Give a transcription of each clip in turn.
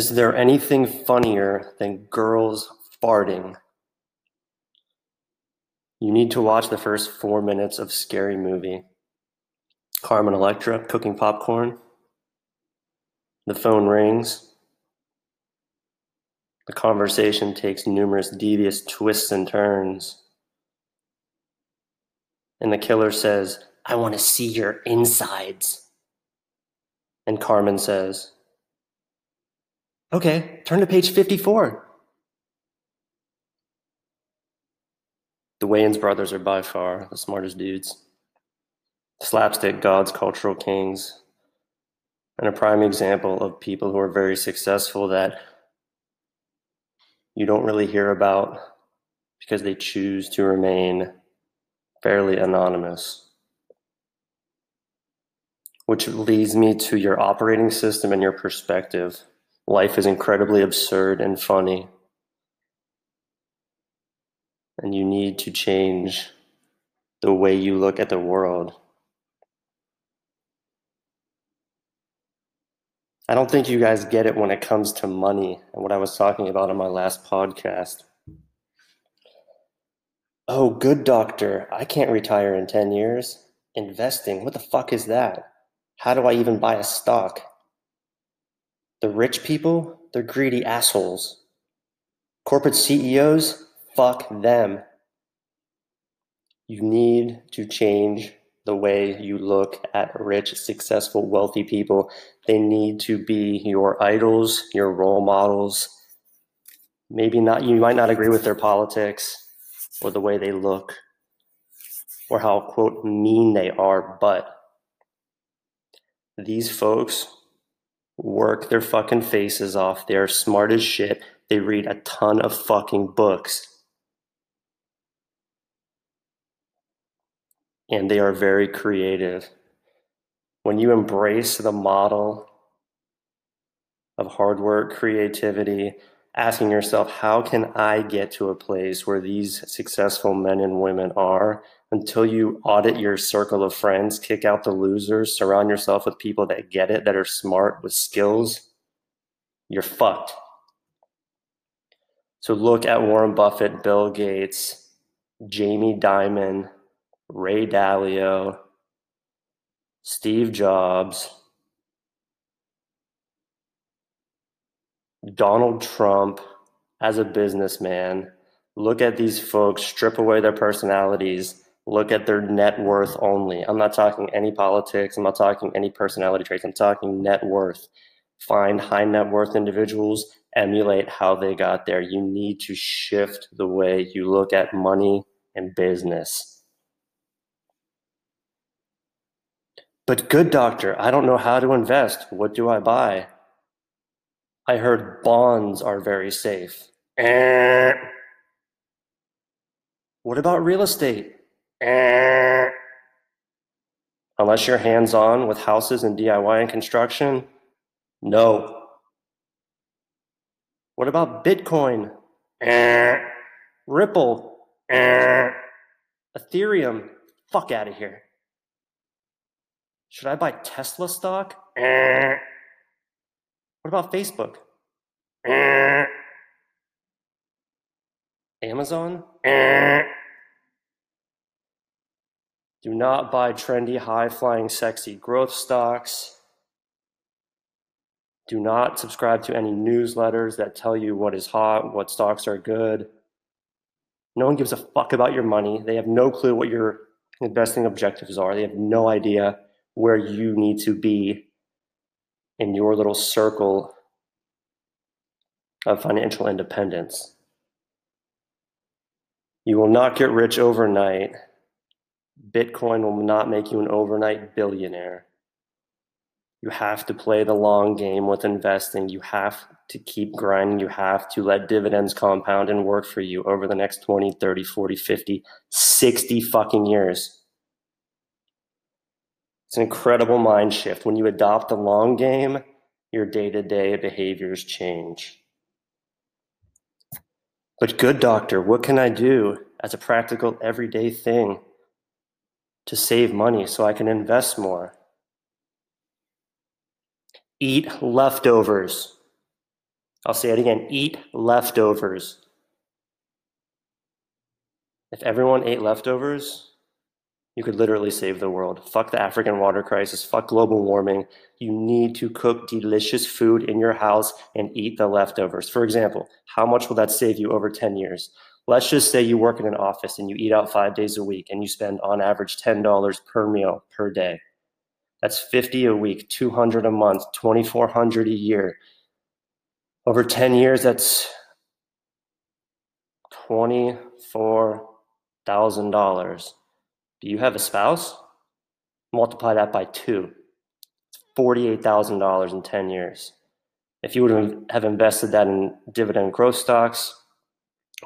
Is there anything funnier than girls farting? You need to watch the first four minutes of Scary Movie. Carmen Electra cooking popcorn. The phone rings. The conversation takes numerous devious twists and turns. And the killer says, I want to see your insides. And Carmen says, Okay, turn to page 54. The Wayans brothers are by far the smartest dudes. Slapstick gods, cultural kings, and a prime example of people who are very successful that you don't really hear about because they choose to remain fairly anonymous. Which leads me to your operating system and your perspective. Life is incredibly absurd and funny. And you need to change the way you look at the world. I don't think you guys get it when it comes to money and what I was talking about on my last podcast. Oh, good doctor. I can't retire in 10 years. Investing, what the fuck is that? How do I even buy a stock? The rich people, they're greedy assholes. Corporate CEOs, fuck them. You need to change the way you look at rich, successful, wealthy people. They need to be your idols, your role models. Maybe not, you might not agree with their politics or the way they look or how, quote, mean they are, but these folks work their fucking faces off. They're smart as shit. They read a ton of fucking books. And they are very creative. When you embrace the model of hard work, creativity, asking yourself, how can I get to a place where these successful men and women are? Until you audit your circle of friends, kick out the losers, surround yourself with people that get it, that are smart with skills, you're fucked. So look at Warren Buffett, Bill Gates, Jamie Dimon, Ray Dalio, Steve Jobs, Donald Trump as a businessman. Look at these folks, strip away their personalities, look at their net worth only. I'm not talking any politics, I'm not talking any personality traits, I'm talking net worth. Find high net worth individuals, emulate how they got there. You need to shift the way you look at money and business. But, good doctor, I don't know how to invest. What do I buy? I heard bonds are very safe. Eh. What about real estate? Eh. Unless you're hands on with houses and DIY and construction, no. What about Bitcoin? Eh. Ripple? Eh. Ethereum? Fuck out of here. Should I buy Tesla stock? What about Facebook? Amazon? Do not buy trendy, high flying, sexy growth stocks. Do not subscribe to any newsletters that tell you what is hot, what stocks are good. No one gives a fuck about your money. They have no clue what your investing objectives are. They have no idea where you need to be in your little circle of financial independence. You will not get rich overnight. Bitcoin will not make you an overnight billionaire. You have to play the long game with investing. You have to keep grinding. You have to let dividends compound and work for you over the next 20, 30, 40, 50, 60 fucking years. It's an incredible mind shift. When you adopt the long game, your day to day behaviors change. But, good doctor, what can I do as a practical, everyday thing to save money so I can invest more? Eat leftovers. I'll say it again eat leftovers. If everyone ate leftovers, you could literally save the world. Fuck the African water crisis. Fuck global warming. You need to cook delicious food in your house and eat the leftovers. For example, how much will that save you over 10 years? Let's just say you work in an office and you eat out five days a week and you spend on average $10 per meal per day. That's 50 a week, 200 a month, 2400 a year. Over 10 years, that's $24,000. Do you have a spouse? Multiply that by two. It's $48,000 in 10 years. If you would have invested that in dividend growth stocks,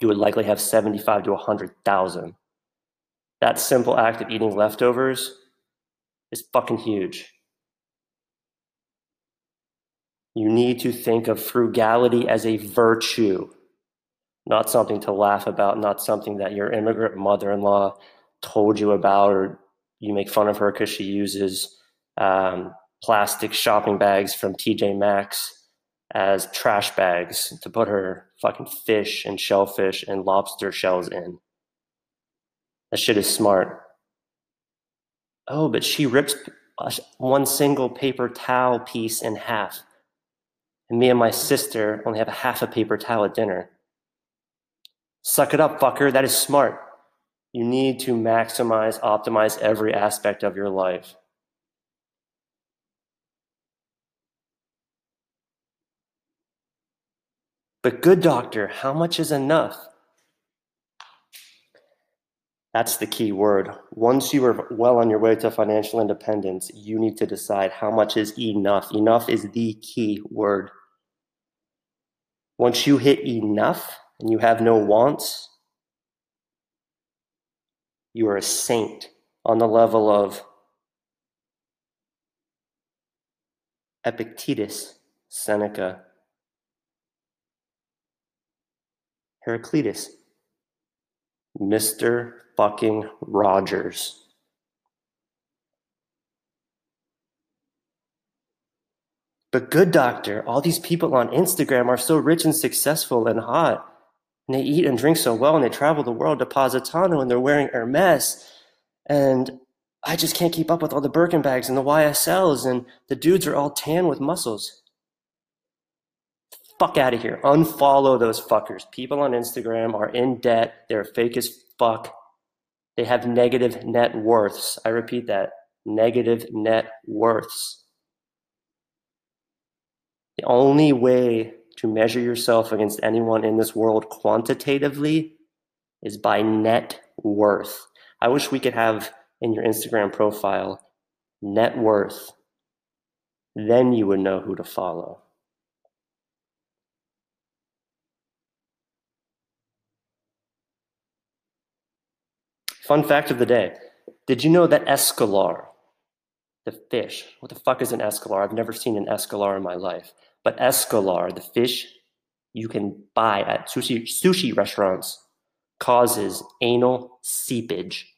you would likely have 75 to 100,000. That simple act of eating leftovers is fucking huge. You need to think of frugality as a virtue, not something to laugh about, not something that your immigrant mother in law told you about, or you make fun of her because she uses um, plastic shopping bags from TJ Maxx as trash bags to put her fucking fish and shellfish and lobster shells in. That shit is smart. Oh, but she rips one single paper towel piece in half. And me and my sister only have half a paper towel at dinner. Suck it up, fucker. That is smart. You need to maximize, optimize every aspect of your life. But, good doctor, how much is enough? That's the key word. Once you are well on your way to financial independence, you need to decide how much is enough. Enough is the key word. Once you hit enough and you have no wants, you are a saint on the level of Epictetus, Seneca, Heraclitus, Mr. fucking Rogers. But good doctor, all these people on Instagram are so rich and successful and hot. And they eat and drink so well and they travel the world to Positano and they're wearing Hermes. And I just can't keep up with all the Birkin bags and the YSLs and the dudes are all tan with muscles. Fuck out of here. Unfollow those fuckers. People on Instagram are in debt. They're fake as fuck. They have negative net worths. I repeat that negative net worths. The only way to measure yourself against anyone in this world quantitatively is by net worth. I wish we could have in your Instagram profile net worth. Then you would know who to follow. Fun fact of the day. Did you know that escolar, the fish, what the fuck is an escolar? I've never seen an escolar in my life. But escolar, the fish you can buy at sushi, sushi restaurants, causes anal seepage.